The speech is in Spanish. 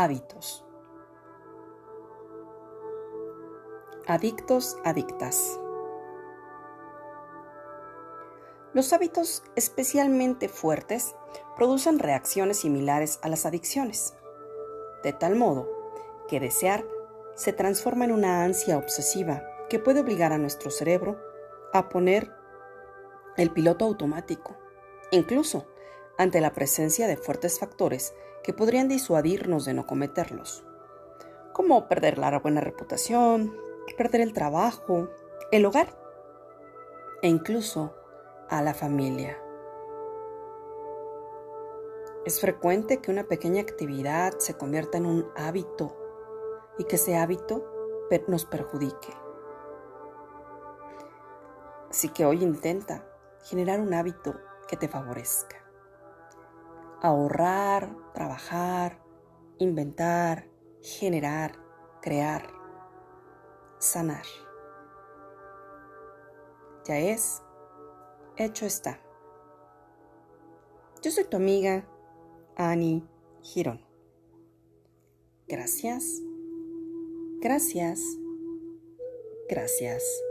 Hábitos. Adictos, adictas. Los hábitos especialmente fuertes producen reacciones similares a las adicciones, de tal modo que desear se transforma en una ansia obsesiva que puede obligar a nuestro cerebro a poner el piloto automático, incluso ante la presencia de fuertes factores que podrían disuadirnos de no cometerlos, como perder la buena reputación, perder el trabajo, el hogar e incluso a la familia. Es frecuente que una pequeña actividad se convierta en un hábito y que ese hábito nos perjudique. Así que hoy intenta generar un hábito que te favorezca. Ahorrar, trabajar, inventar, generar, crear, sanar. Ya es, hecho está. Yo soy tu amiga Annie Girón. Gracias, gracias, gracias.